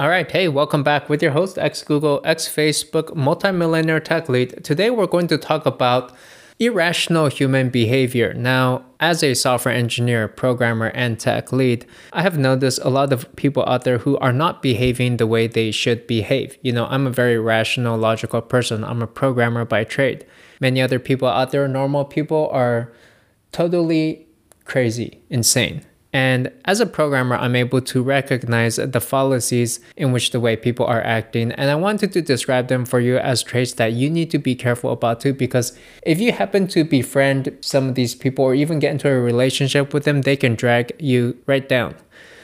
All right, hey, welcome back with your host, ex Google, ex Facebook, multimillionaire tech lead. Today we're going to talk about irrational human behavior. Now, as a software engineer, programmer, and tech lead, I have noticed a lot of people out there who are not behaving the way they should behave. You know, I'm a very rational, logical person, I'm a programmer by trade. Many other people out there, normal people, are totally crazy, insane. And as a programmer, I'm able to recognize the fallacies in which the way people are acting. And I wanted to describe them for you as traits that you need to be careful about too, because if you happen to befriend some of these people or even get into a relationship with them, they can drag you right down.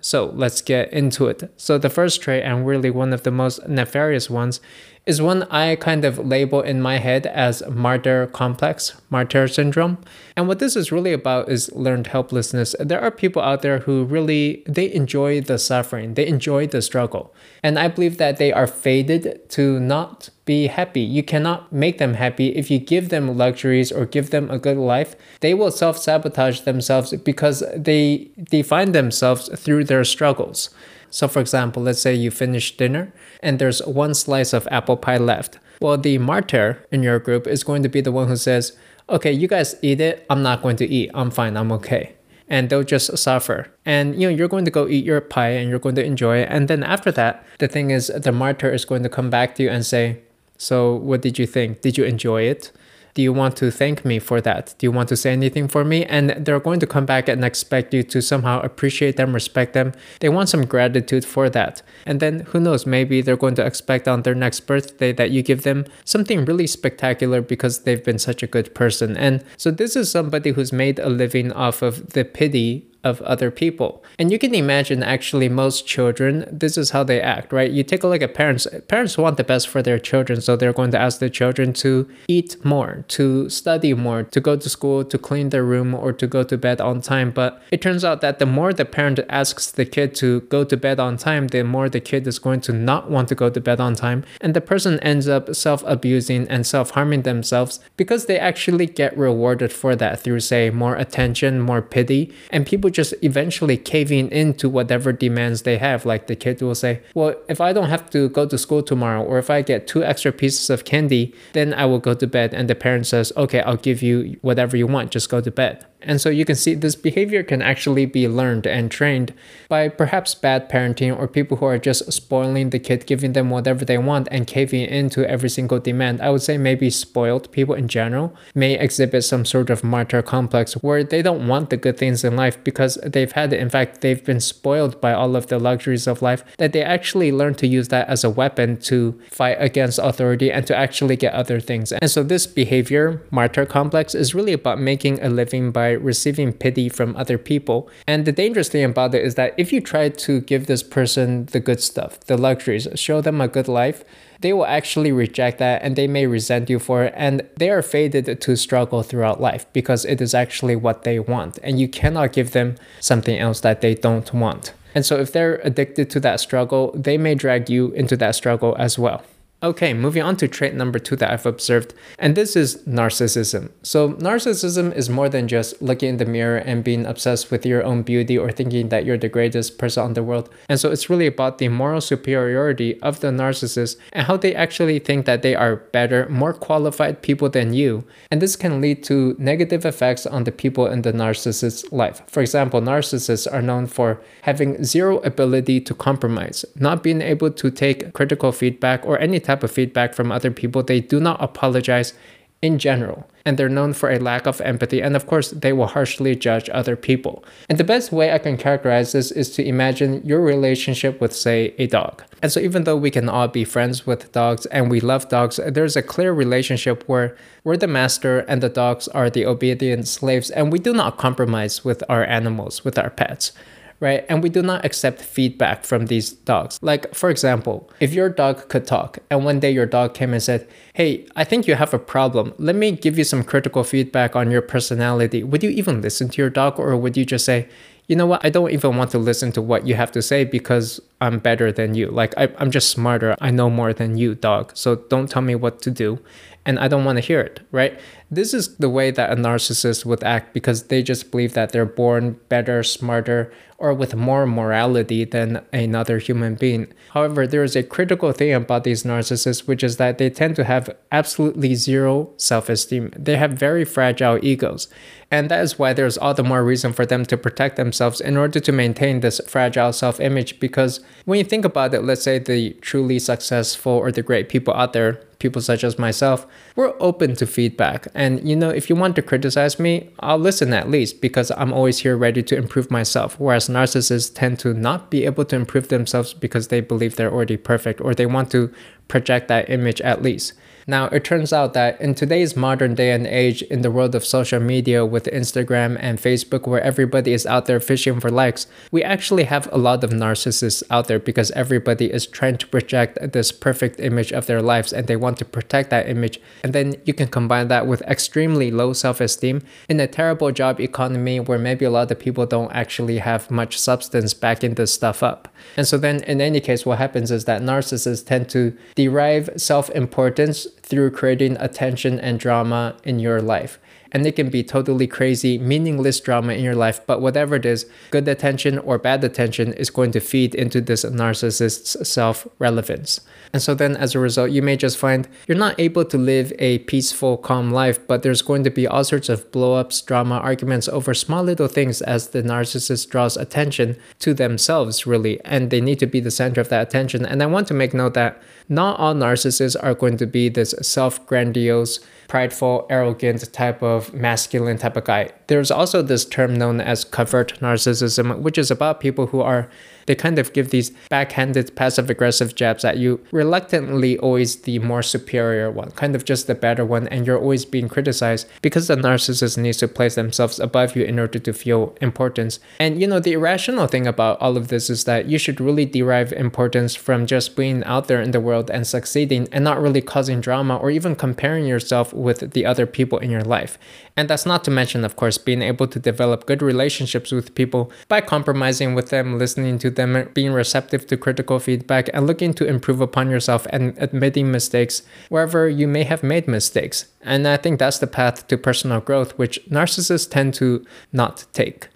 So let's get into it. So the first trait, and really one of the most nefarious ones, is one I kind of label in my head as martyr complex, martyr syndrome. And what this is really about is learned helplessness. There are people out there who really they enjoy the suffering, they enjoy the struggle. And I believe that they are fated to not be happy. You cannot make them happy if you give them luxuries or give them a good life. They will self-sabotage themselves because they define themselves through their struggles. So, for example, let's say you finish dinner and there's one slice of apple pie left. Well, the martyr in your group is going to be the one who says, okay, you guys eat it. I'm not going to eat. I'm fine. I'm okay. And they'll just suffer. And you know, you're going to go eat your pie and you're going to enjoy it. And then after that, the thing is, the martyr is going to come back to you and say, so what did you think? Did you enjoy it? Do you want to thank me for that? Do you want to say anything for me? And they're going to come back and expect you to somehow appreciate them, respect them. They want some gratitude for that. And then who knows, maybe they're going to expect on their next birthday that you give them something really spectacular because they've been such a good person. And so this is somebody who's made a living off of the pity of other people. And you can imagine actually most children, this is how they act, right? You take a look at parents. Parents want the best for their children, so they're going to ask the children to eat more, to study more, to go to school, to clean their room, or to go to bed on time. But it turns out that the more the parent asks the kid to go to bed on time, the more the kid is going to not want to go to bed on time. And the person ends up self abusing and self harming themselves because they actually get rewarded for that through, say, more attention, more pity. And people just eventually caving into whatever demands they have. Like the kid will say, Well, if I don't have to go to school tomorrow, or if I get two extra pieces of candy, then I will go to bed. And the parent says, Okay, I'll give you whatever you want, just go to bed. And so you can see this behavior can actually be learned and trained by perhaps bad parenting or people who are just spoiling the kid, giving them whatever they want and caving into every single demand. I would say maybe spoiled people in general may exhibit some sort of martyr complex where they don't want the good things in life because they've had it. In fact, they've been spoiled by all of the luxuries of life that they actually learn to use that as a weapon to fight against authority and to actually get other things. And so this behavior, martyr complex, is really about making a living by receiving pity from other people. And the dangerous thing about it is that if you try to give this person the good stuff, the luxuries, show them a good life, they will actually reject that and they may resent you for it. And they are fated to struggle throughout life because it is actually what they want. And you cannot give them something else that they don't want. And so if they're addicted to that struggle, they may drag you into that struggle as well. Okay, moving on to trait number two that I've observed, and this is narcissism. So, narcissism is more than just looking in the mirror and being obsessed with your own beauty or thinking that you're the greatest person on the world. And so, it's really about the moral superiority of the narcissist and how they actually think that they are better, more qualified people than you. And this can lead to negative effects on the people in the narcissist's life. For example, narcissists are known for having zero ability to compromise, not being able to take critical feedback or any type of feedback from other people. They do not apologize in general, and they're known for a lack of empathy, and of course, they will harshly judge other people. And the best way I can characterize this is to imagine your relationship with, say, a dog. And so, even though we can all be friends with dogs and we love dogs, there's a clear relationship where we're the master and the dogs are the obedient slaves, and we do not compromise with our animals, with our pets right? And we do not accept feedback from these dogs. Like, for example, if your dog could talk and one day your dog came and said, Hey, I think you have a problem. Let me give you some critical feedback on your personality. Would you even listen to your dog or would you just say, you know what? I don't even want to listen to what you have to say because I'm better than you. Like, I, I'm just smarter. I know more than you, dog. So don't tell me what to do. And I don't want to hear it, right? This is the way that a narcissist would act because they just believe that they're born better, smarter, or with more morality than another human being. However, there is a critical thing about these narcissists, which is that they tend to have absolutely zero self esteem. They have very fragile egos. And that is why there's all the more reason for them to protect themselves in order to maintain this fragile self image. Because when you think about it, let's say the truly successful or the great people out there, people such as myself, we're open to feedback. And you know, if you want to criticize me, I'll listen at least because I'm always here ready to improve myself. Whereas narcissists tend to not be able to improve themselves because they believe they're already perfect or they want to project that image at least. Now, it turns out that in today's modern day and age, in the world of social media with Instagram and Facebook, where everybody is out there fishing for likes, we actually have a lot of narcissists out there because everybody is trying to project this perfect image of their lives and they want to protect that image. And then you can combine that with extremely low self esteem in a terrible job economy where maybe a lot of people don't actually have much substance backing this stuff up. And so, then in any case, what happens is that narcissists tend to derive self importance through creating attention and drama in your life. And it can be totally crazy, meaningless drama in your life, but whatever it is, good attention or bad attention is going to feed into this narcissist's self relevance. And so then as a result, you may just find you're not able to live a peaceful, calm life, but there's going to be all sorts of blow ups, drama, arguments over small little things as the narcissist draws attention to themselves, really. And they need to be the center of that attention. And I want to make note that not all narcissists are going to be this self grandiose, prideful, arrogant type of masculine type of guy. There's also this term known as covert narcissism, which is about people who are they kind of give these backhanded passive aggressive jabs at you, reluctantly always the more superior one, kind of just the better one, and you're always being criticized because the narcissist needs to place themselves above you in order to feel importance. And you know, the irrational thing about all of this is that you should really derive importance from just being out there in the world and succeeding and not really causing drama or even comparing yourself with the other people in your life. And that's not to mention, of course, being able to develop good relationships with people by compromising with them, listening to them, being receptive to critical feedback, and looking to improve upon yourself and admitting mistakes wherever you may have made mistakes. And I think that's the path to personal growth, which narcissists tend to not take.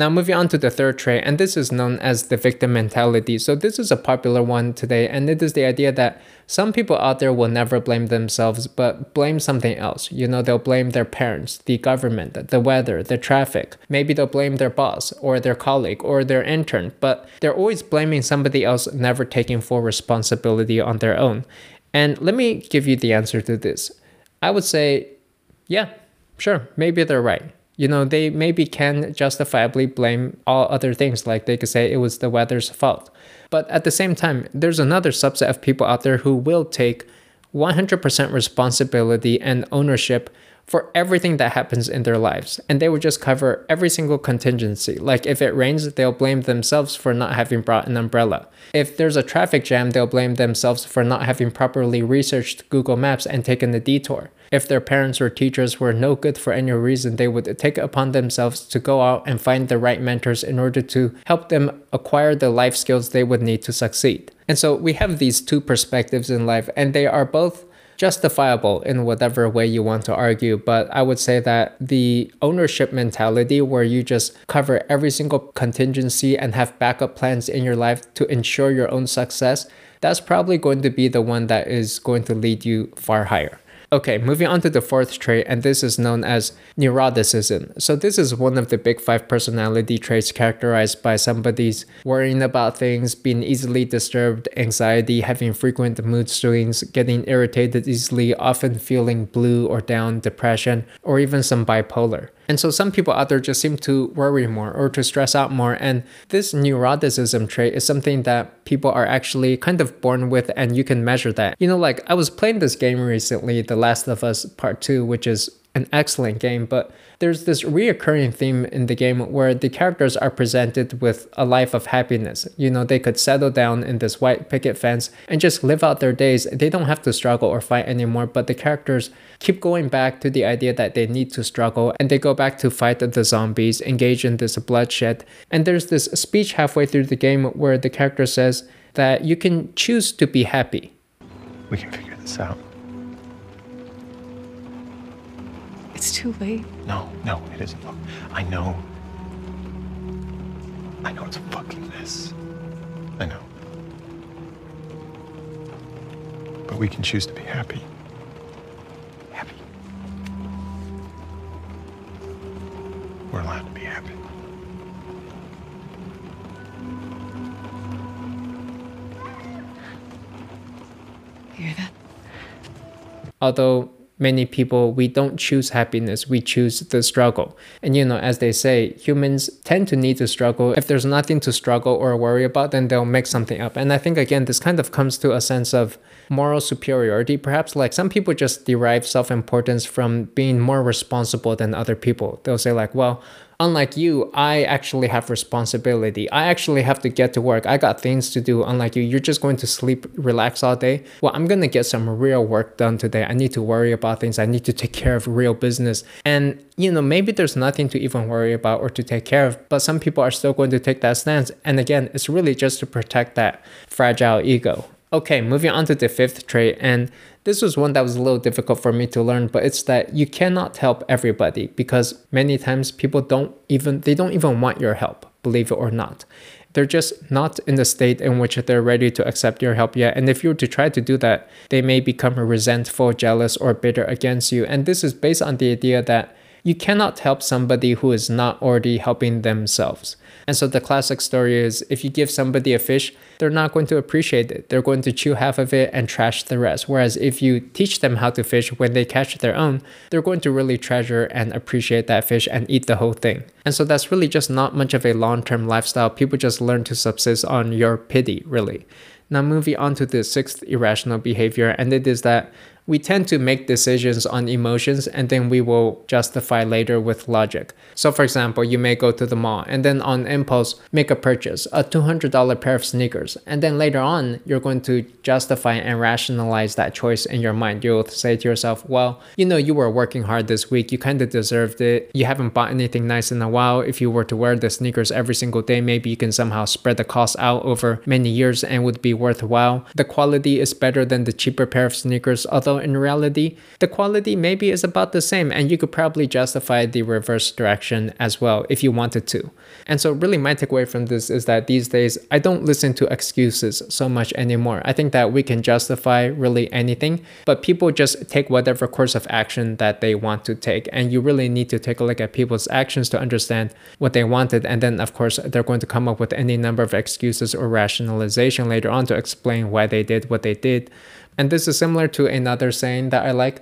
Now, moving on to the third trait, and this is known as the victim mentality. So, this is a popular one today, and it is the idea that some people out there will never blame themselves, but blame something else. You know, they'll blame their parents, the government, the weather, the traffic. Maybe they'll blame their boss, or their colleague, or their intern, but they're always blaming somebody else, never taking full responsibility on their own. And let me give you the answer to this. I would say, yeah, sure, maybe they're right you know, they maybe can justifiably blame all other things, like they could say it was the weather's fault. But at the same time, there's another subset of people out there who will take 100% responsibility and ownership for everything that happens in their lives. And they would just cover every single contingency. Like if it rains, they'll blame themselves for not having brought an umbrella. If there's a traffic jam, they'll blame themselves for not having properly researched Google Maps and taken the detour. If their parents or teachers were no good for any reason, they would take it upon themselves to go out and find the right mentors in order to help them acquire the life skills they would need to succeed. And so we have these two perspectives in life, and they are both justifiable in whatever way you want to argue. But I would say that the ownership mentality, where you just cover every single contingency and have backup plans in your life to ensure your own success, that's probably going to be the one that is going to lead you far higher. Okay, moving on to the fourth trait, and this is known as neuroticism. So, this is one of the big five personality traits characterized by somebody's worrying about things, being easily disturbed, anxiety, having frequent mood swings, getting irritated easily, often feeling blue or down, depression, or even some bipolar. And so some people out there just seem to worry more or to stress out more. And this neuroticism trait is something that people are actually kind of born with and you can measure that. You know, like I was playing this game recently, The Last of Us Part 2, which is an excellent game, but there's this reoccurring theme in the game where the characters are presented with a life of happiness. You know, they could settle down in this white picket fence and just live out their days. They don't have to struggle or fight anymore, but the characters keep going back to the idea that they need to struggle and they go back to fight the zombies, engage in this bloodshed. And there's this speech halfway through the game where the character says that you can choose to be happy. We can figure this out. It's too late. No, no, it isn't. Look, I know. I know it's a fucking mess. I know. But we can choose to be happy. Happy. We're allowed to be happy. You hear that? Although many people we don't choose happiness we choose the struggle. And you know as they say humans tend to need to struggle. If there's nothing to struggle or worry about then they'll make something up. And i think again this kind of comes to a sense of moral superiority. Perhaps like some people just derive self-importance from being more responsible than other people. They'll say like well unlike you, I actually have responsibility. I actually have to get to work. I got things to do. Unlike you, you're just going to sleep, relax all day. Well, I'm going to get some real work done today. I need to worry about things. I need to take care of real business. And, you know, maybe there's nothing to even worry about or to take care of, but some people are still going to take that stance. And again, it's really just to protect that fragile ego. Okay, moving on to the fifth trait. And this was one that was a little difficult for me to learn, but it's that you cannot help everybody because many times people don't even they don't even want your help, believe it or not. They're just not in the state in which they're ready to accept your help yet. And if you were to try to do that, they may become resentful, jealous, or bitter against you. And this is based on the idea that you cannot help somebody who is not already helping themselves. And so the classic story is if you give somebody a fish, they're not going to appreciate it. They're going to chew half of it and trash the rest. Whereas if you teach them how to fish when they catch their own, they're going to really treasure and appreciate that fish and eat the whole thing. And so that's really just not much of a long term lifestyle. People just learn to subsist on your pity, really. Now, moving on to the sixth irrational behavior, and it is that we tend to make decisions on emotions and then we will justify later with logic. So, for example, you may go to the mall and then on impulse make a purchase, a $200 pair of sneakers, and then later on you're going to justify and rationalize that choice in your mind. You'll say to yourself, well, you know, you were working hard this week, you kind of deserved it. You haven't bought anything nice in a while. If you were to wear the sneakers every single day, maybe you can somehow spread the cost out over many years and would be worthwhile. The quality is better than the cheaper pair of sneakers, although in reality, the quality maybe is about the same, and you could probably justify the reverse direction as well if you wanted to. And so, really, my takeaway from this is that these days I don't listen to excuses so much anymore. I think that we can justify really anything, but people just take whatever course of action that they want to take. And you really need to take a look at people's actions to understand what they wanted. And then, of course, they're going to come up with any number of excuses or rationalization later on to explain why they did what they did. And this is similar to another saying that I like.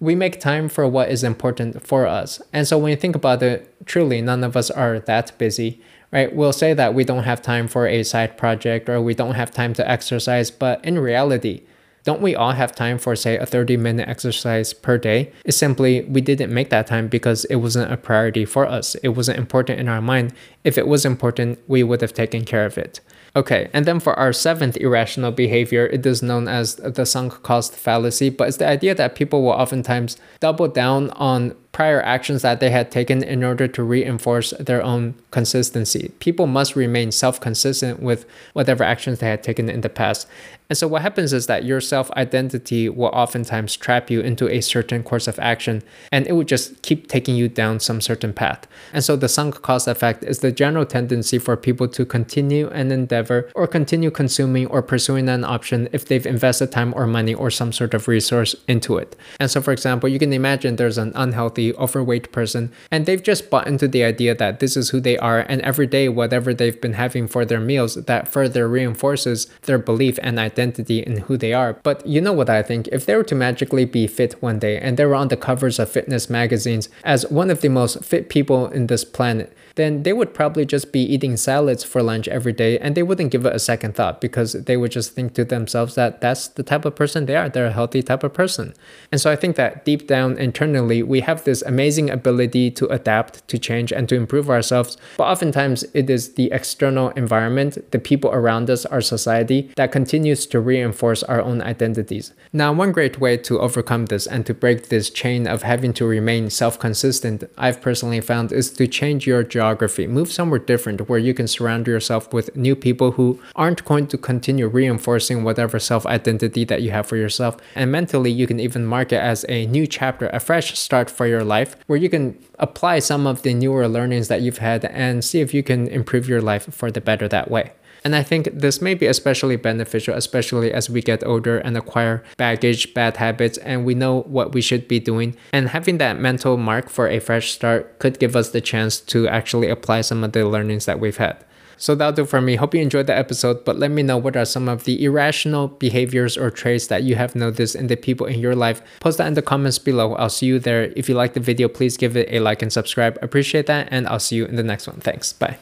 We make time for what is important for us. And so when you think about it, truly, none of us are that busy, right? We'll say that we don't have time for a side project or we don't have time to exercise, but in reality, don't we all have time for, say, a 30 minute exercise per day? It's simply we didn't make that time because it wasn't a priority for us. It wasn't important in our mind. If it was important, we would have taken care of it. Okay, and then for our seventh irrational behavior, it is known as the sunk cost fallacy, but it's the idea that people will oftentimes double down on prior actions that they had taken in order to reinforce their own consistency. People must remain self consistent with whatever actions they had taken in the past. And so, what happens is that your self identity will oftentimes trap you into a certain course of action and it will just keep taking you down some certain path. And so, the sunk cost effect is the general tendency for people to continue an endeavor or continue consuming or pursuing an option if they've invested time or money or some sort of resource into it. And so, for example, you can imagine there's an unhealthy overweight person, and they've just bought into the idea that this is who they are, and every day, whatever they've been having for their meals, that further reinforces their belief and identity in who they are. But you know what I think? If they were to magically be fit one day and they were on the covers of fitness magazines as one of the most fit people in this planet, then they would probably just be eating salads for lunch every day and they wouldn't give it a second thought because they would just think to themselves that that's the type of person they are. They're a healthy type of person. And so I think that deep down internally, we have this amazing ability to adapt, to change, and to improve ourselves. But oftentimes, it is the external environment, the people around us, our society, that continues to reinforce our own identities. Now, one great way to overcome this and to break this chain of having to remain self consistent, I've personally found is to change your geography. Move somewhere different where you can surround yourself with new people who aren't going to continue reinforcing whatever self identity that you have for yourself. And mentally, you can even mark it as a new chapter, a fresh start for your life where you can apply some of the newer learnings that you've had and see if you can improve your life for the better that way. And I think this may be especially beneficial, especially as we get older and acquire baggage, bad habits, and we know what we should be doing. And having that mental mark for a fresh start could give us the chance to actually apply some of the learnings that we've had. So that'll do for me. Hope you enjoyed the episode, but let me know what are some of the irrational behaviors or traits that you have noticed in the people in your life. Post that in the comments below. I'll see you there. If you like the video, please give it a like and subscribe. Appreciate that, and I'll see you in the next one. Thanks. Bye.